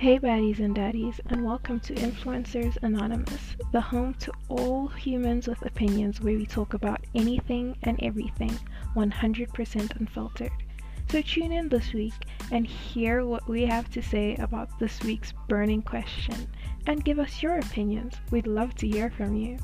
Hey, baddies and daddies, and welcome to Influencers Anonymous, the home to all humans with opinions where we talk about anything and everything 100% unfiltered. So tune in this week and hear what we have to say about this week's burning question and give us your opinions. We'd love to hear from you.